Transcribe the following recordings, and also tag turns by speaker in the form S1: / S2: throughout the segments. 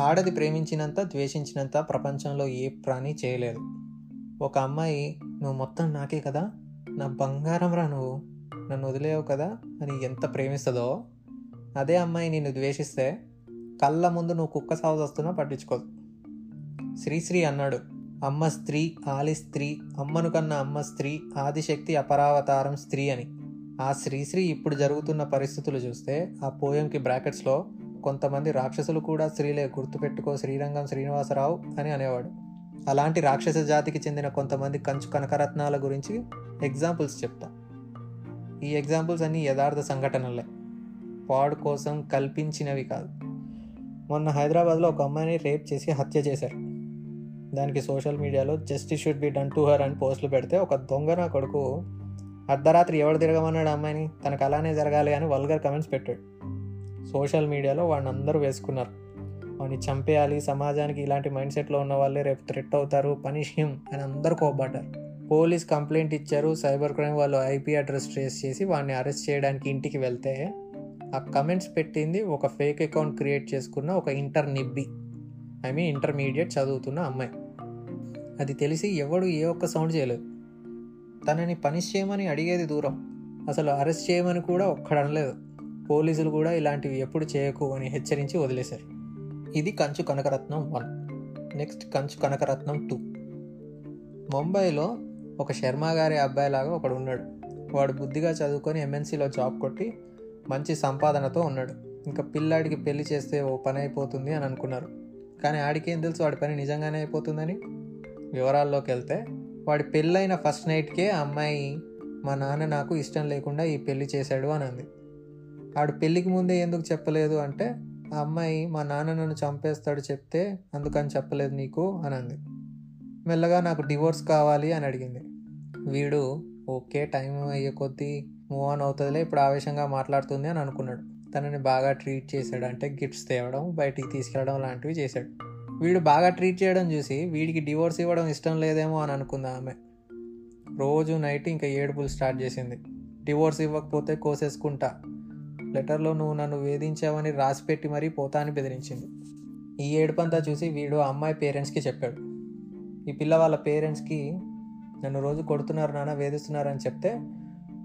S1: ఆడది ప్రేమించినంత ద్వేషించినంత ప్రపంచంలో ఏ ప్రాణి చేయలేదు. ఒక అమ్మాయి నువ్వు మొత్తం నాకే కదా? నా బంగారం రా నువ్వు. నన్ను వదిలేవు కదా? అని ఎంత ప్రేమిస్తుందో. అదే అమ్మాయి నిన్ను ద్వేషిస్తే కళ్ళ ముందు నువ్వు కుక్క సాగు వస్తున్నా పట్టించుకోదు. శ్రీశ్రీ అన్నాడు. అమ్మ స్త్రీ ఆలి స్త్రీ అమ్మను కన్న అమ్మ స్త్రీ ఆదిశక్తి అపరావతారం స్త్రీ అని. ఆ శ్రీశ్రీ ఇప్పుడు జరుగుతున్న పరిస్థితులు చూస్తే ఆ పోయంకి బ్రాకెట్స్లో కొంతమంది రాక్షసులు కూడా స్త్రీలే గుర్తుపెట్టుకో శ్రీరంగం శ్రీనివాసరావు అని అనేవాడు. అలాంటి రాక్షస జాతికి చెందిన కొంతమంది కంచు కనకరత్నాల గురించి ఎగ్జాంపుల్స్ చెప్తా. ఈ ఎగ్జాంపుల్స్ అన్నీ యథార్థ సంఘటనలే. పాడు కోసం కల్పించినవి కాదు. మొన్న హైదరాబాద్లో ఒక అమ్మాయిని రేప్ చేసి హత్య చేశారు. దానికి సోషల్ మీడియాలో justice should be done to her అని పోస్టులు పెడితే ఒక దొంగ నా కొడుకు అర్ధరాత్రి ఎవడు తిరగమన్నాడు అమ్మాయిని? తనకు అలానే జరగాలి అని వల్గర్ కమెంట్స్ పెట్టాడు. సోషల్ మీడియాలో వాడిని అందరూ వేసుకున్నారు. వాడిని చంపేయాలి సమాజానికి ఇలాంటి మైండ్ సెట్లో ఉన్న వాళ్ళే రేపు థ్రెట్ అవుతారు పనిష్ హిమ్ అని అందరూ కోపడ్డారు. పోలీస్ కంప్లైంట్ ఇచ్చారు సైబర్ క్రైమ్ వాళ్ళు ఐపీ అడ్రస్ ట్రేస్ చేసి వాడిని అరెస్ట్ చేయడానికి ఇంటికి వెళ్తే ఆ కమెంట్స్ పెట్టింది ఒక ఫేక్ అకౌంట్ క్రియేట్ చేసుకున్న ఒక ఇంటర్ నిబ్బి ఐ మీన్ ఇంటర్మీడియట్ చదువుతున్న అమ్మాయి. అది తెలిసి ఎవడు ఏ ఒక్క సౌండ్ చేయలేదు. తనని పనిష్ చేయమని అడిగేది దూరం అసలు అరెస్ట్ చేయమని కూడా ఒక్కడనలేదు. పోలీసులు కూడా ఇలాంటివి ఎప్పుడు చేయకు అని హెచ్చరించి వదిలేశారు. ఇది కంచు కనకరత్నం వన్. నెక్స్ట్ కంచు కనకరత్నం టూ. ముంబైలో ఒక శర్మ గారి అబ్బాయిలాగా ఒకడు ఉన్నాడు. వాడు బుద్ధిగా చదువుకొని ఎంఎన్సీలో జాబ్ కొట్టి మంచి సంపాదనతో ఉన్నాడు. ఇంకా పిల్లాడికి పెళ్ళి చేస్తే ఓ పని అయిపోతుంది అని అనుకున్నారు. కానీ ఆడికేం తెలుసు? వాడి పని నిజంగానే అయిపోతుందని? వివరాల్లోకి వెళ్తే వాడి పెళ్ళైన ఫస్ట్ నైట్కే అమ్మాయి మా నాన్న నాకు ఇష్టం లేకుండా ఈ పెళ్ళి చేశాడు అని అంది. ఆడు పెళ్ళికి ముందే ఎందుకు చెప్పలేదు అంటే ఆ అమ్మాయి మా నాన్న నన్ను చంపేస్తాడు చెప్తే అందుకని చెప్పలేదు నీకు అని అంది మెల్లగా నాకు డివోర్స్ కావాలి అని అడిగింది. వీడు ఓకే టైం అయ్యే కొద్దీ మూవ్ ఆన్ అవుతుందిలే ఇప్పుడు ఆవేశంగా మాట్లాడుతుంది అని అనుకున్నాడు. తనని బాగా ట్రీట్ చేశాడు. అంటే గిఫ్ట్స్ తేవడం బయటికి తీసుకెళ్ళడం లాంటివి చేశాడు. వీడు బాగా ట్రీట్ చేయడం చూసి వీడికి డివోర్స్ ఇవ్వడం ఇష్టం లేదేమో అని అనుకుంది ఆమె. రోజు నైట్ ఇంకా ఏడుపులు స్టార్ట్ చేసింది. డివోర్స్ ఇవ్వకపోతే కోసేసుకుంటా లెటర్లో నువ్వు నన్ను వేధించావని రాసిపెట్టి మరీ పోతా అని బెదిరించింది. ఈ ఏడుపంతా చూసి వీడు ఆ అమ్మాయి పేరెంట్స్కి చెప్పాడు. ఈ పిల్ల వాళ్ళ పేరెంట్స్కి నన్ను రోజు కొడుతున్నారు నాన్న వేధిస్తున్నారని చెప్తే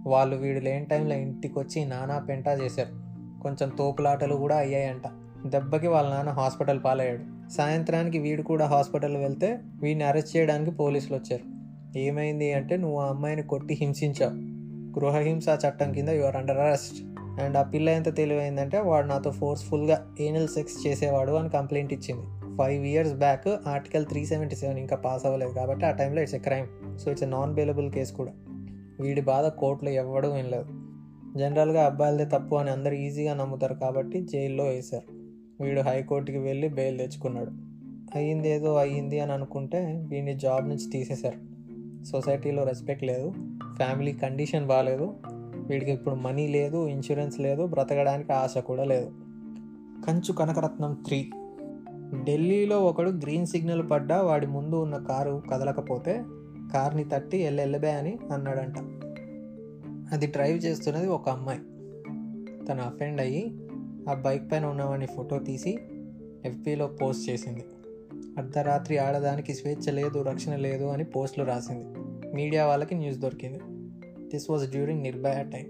S1: వాళ్ళు వీడు లేని టైంలో ఇంటికి వచ్చి నానా పెంటా చేశారు. కొంచెం తోపులాటలు కూడా అయ్యాయంట. దెబ్బకి వాళ్ళ నాన్న హాస్పిటల్ పాలయ్యాడు. సాయంత్రానికి వీడు కూడా హాస్పిటల్ వెళ్తే వీడిని అరెస్ట్ చేయడానికి పోలీసులు వచ్చారు ఏమైంది అంటే నువ్వు ఆ అమ్మాయిని కొట్టి హింసించావు. గృహహింస చట్టం కింద యువర్ అండర్ అరెస్ట్. అండ్ ఆ పిల్ల ఎంత తెలివైందంటే వాడు నాతో ఫోర్స్ఫుల్గా ఏనల్ సెక్స్ చేసేవాడు అని కంప్లైంట్ ఇచ్చింది. Five years back article three seventy seven ఇంకా పాస్ అవ్వలేదు కాబట్టి ఆ టైంలో it's a crime so it's a non bailable case కూడా. వీడి బాధ కోర్టులో ఎవ్వడూ వినలేదు. జనరల్గా అబ్బాయిలదే తప్పు అని అందరు ఈజీగా నమ్ముతారు కాబట్టి జైల్లో వేశారు. వీడు హైకోర్టుకి వెళ్ళి బెయిల్ తెచ్చుకున్నాడు. అయ్యింది ఏదో అయ్యింది అని అనుకుంటే వీడిని జాబ్ నుంచి తీసేశారు. సొసైటీలో రెస్పెక్ట్ లేదు. ఫ్యామిలీ కండిషన్ బాగాలేదు వీడికి ఇప్పుడు మనీ లేదు ఇన్సూరెన్స్ లేదు బ్రతకడానికి ఆశ కూడా లేదు. కంచు కనకరత్నం త్రీ. ఢిల్లీలో ఒకడు గ్రీన్ సిగ్నల్ పడ్డా వాడి ముందు ఉన్న కారు కదలకపోతే కార్ని తట్టి ఎల్లెల్లబే అని అన్నాడంట. అది డ్రైవ్ చేస్తున్నది ఒక అమ్మాయి. తను అఫెండ్ అయ్యి ఆ బైక్ పైన ఉన్నవాడిని ఫోటో తీసి ఎఫ్పిలో పోస్ట్ చేసింది. అర్ధరాత్రి ఆడదానికి స్వేచ్ఛ లేదు రక్షణ లేదు అని పోస్టులు రాసింది. మీడియా వాళ్ళకి న్యూస్ దొరికింది. This was during Nirbhaya time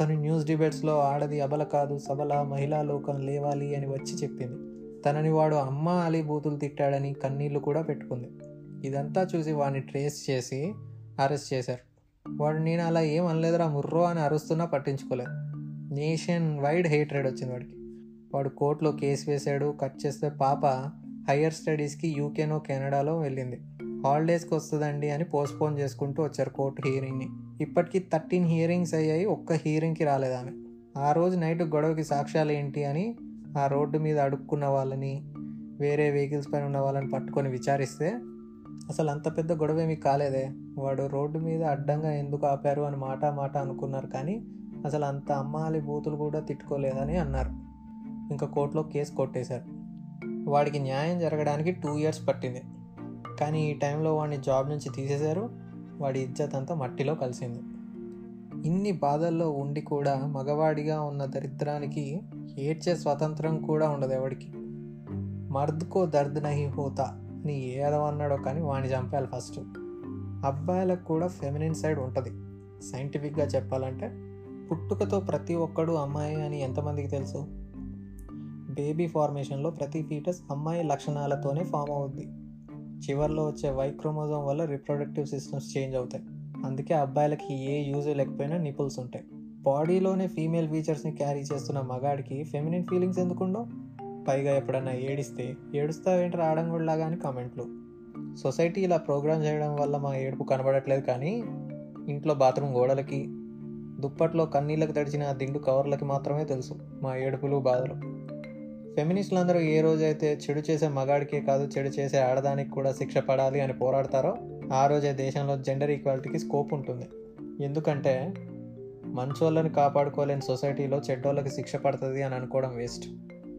S1: తను న్యూస్ డిబేట్స్లో ఆడది అబల కాదు సబల మహిళా లోకం లేవాలి అని వచ్చి చెప్పింది. తనని వాడు అమ్మ అలీ బూతులు తిట్టాడని కన్నీళ్ళు కూడా పెట్టుకుంది. ఇదంతా చూసి వాడిని ట్రేస్ చేసి అరెస్ట్ చేశారు. వాడు నేను అలా ఏం అనలేదురా ముర్రో అని అరుస్తున్నా పట్టించుకోలేదు. నేషన్ వైడ్ హేట్రెడ్ వచ్చింది వాడికి. వాడు కోర్టులో కేసు వేశాడు కట్ చేస్తే పాప హయ్యర్ స్టడీస్కి యూకేనో కెనడాలో వెళ్ళింది. హాలిడేస్కి వస్తుందండి అని పోస్ట్పోన్ చేసుకుంటూ వచ్చారు కోర్టు హియరింగ్ని ఇప్పటికీ థర్టీన్ హియరింగ్స్ అయ్యాయి ఒక్క హియరింగ్కి రాలేదు ఆమె. ఆ రోజు నైట్ గొడవకి సాక్ష్యాలు ఏంటి అని ఆ రోడ్డు మీద అడుక్కున్న వాళ్ళని వేరే వెహికల్స్ పైన ఉన్న వాళ్ళని పట్టుకొని విచారిస్తే అసలు అంత పెద్ద గొడవ ఏమీ కాలేదే. వాడు రోడ్డు మీద అడ్డంగా ఎందుకు ఆపారు అని మాట మాట అనుకున్నారు కానీ అసలు అంత అమ్మాలి బూతులు కూడా తిట్టుకోలేదని అన్నారు. ఇంకా కోర్టులో కేసు కొట్టేశారు. వాడికి న్యాయం జరగడానికి టూ ఇయర్స్ పట్టింది. కానీ ఈ టైంలో వాడిని జాబ్ నుంచి తీసేశారు. వాడి ఇజ్జత్ అంతా మట్టిలో కలిసింది. ఇన్ని బాధల్లో ఉండి కూడా మగవాడిగా ఉన్న దరిద్రానికి ఏడ్చే స్వతంత్రం కూడా ఉండదు ఎవడికి. మర్ద్కో దర్ద్ నహి హోతా అని ఏదవన్నాడో కానీ వాడిని చంపాలి ఫస్ట్. అబ్బాయిలకు కూడా ఫెమినిన్ సైడ్ ఉంటుంది. సైంటిఫిక్గా చెప్పాలంటే పుట్టుకతో ప్రతి ఒక్కడు అమ్మాయి అని ఎంతమందికి తెలుసు? బేబీ ఫార్మేషన్లో ప్రతి ఫీటస్ అమ్మాయి లక్షణాలతోనే ఫామ్ అవుద్ది. చివర్లో వచ్చే వైక్రోమోజోమ్ వల్ల రిప్రొడక్టివ్ సిస్టమ్స్ చేంజ్ అవుతాయి. అందుకే అబ్బాయిలకి ఏ యూజ్ లేకపోయినా నిపుల్స్ ఉంటాయి. బాడీలోనే ఫీమేల్ ఫీచర్స్ని క్యారీ చేస్తున్న మగాడికి ఫెమినిన్ ఫీలింగ్స్ ఎందుకుండో పైగా ఎప్పుడన్నా ఏడిస్తే ఏడుస్తావేంటి రావడం కూడా అని కామెంట్లు. సొసైటీ ఇలా ప్రోగ్రామ్ చేయడం వల్ల మా ఏడుపు కనబడట్లేదు కానీ ఇంట్లో బాత్రూమ్ గోడలకి దుప్పట్లో కన్నీళ్ళకి తడిచిన దిండు కవర్లకి మాత్రమే తెలుసు మా ఏడుపులు బాధలు. ఫెమినిస్టులు అందరూ ఏ రోజైతే చెడు చేసే మగాడికే కాదు చెడు చేసే ఆడదానికి కూడా శిక్ష పడాలి అని పోరాడతారో ఆ రోజే దేశంలో జెండర్ ఈక్వాలిటీకి స్కోప్ ఉంటుంది. ఎందుకంటే మంచోళ్ళని కాపాడుకోలేని సొసైటీలో చెడ్డోళ్ళకి శిక్ష పడుతుంది అని అనుకోవడం వేస్ట్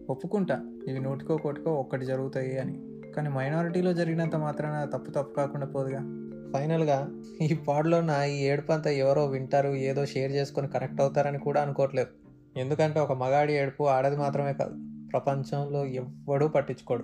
S1: ఒప్పుకుంటా ఇవి నూటికో కోటికో ఒక్కటి జరుగుతాయి అని. కానీ మైనారిటీలో జరిగినంత మాత్రాన తప్పు తప్పు కాకుండా పోదుగా. ఫైనల్గా ఈ పాడులో నా ఈ ఏడుపంతా ఎవరో వింటారు ఏదో షేర్ చేసుకొని కనెక్ట్ అవుతారని కూడా అనుకోవట్లేదు. ఎందుకంటే ఒక మగాడి ఏడుపు ఆడది మాత్రమే కాదు. ప్రపంచంలో ఎవ్వడూ పట్టించుకోడు.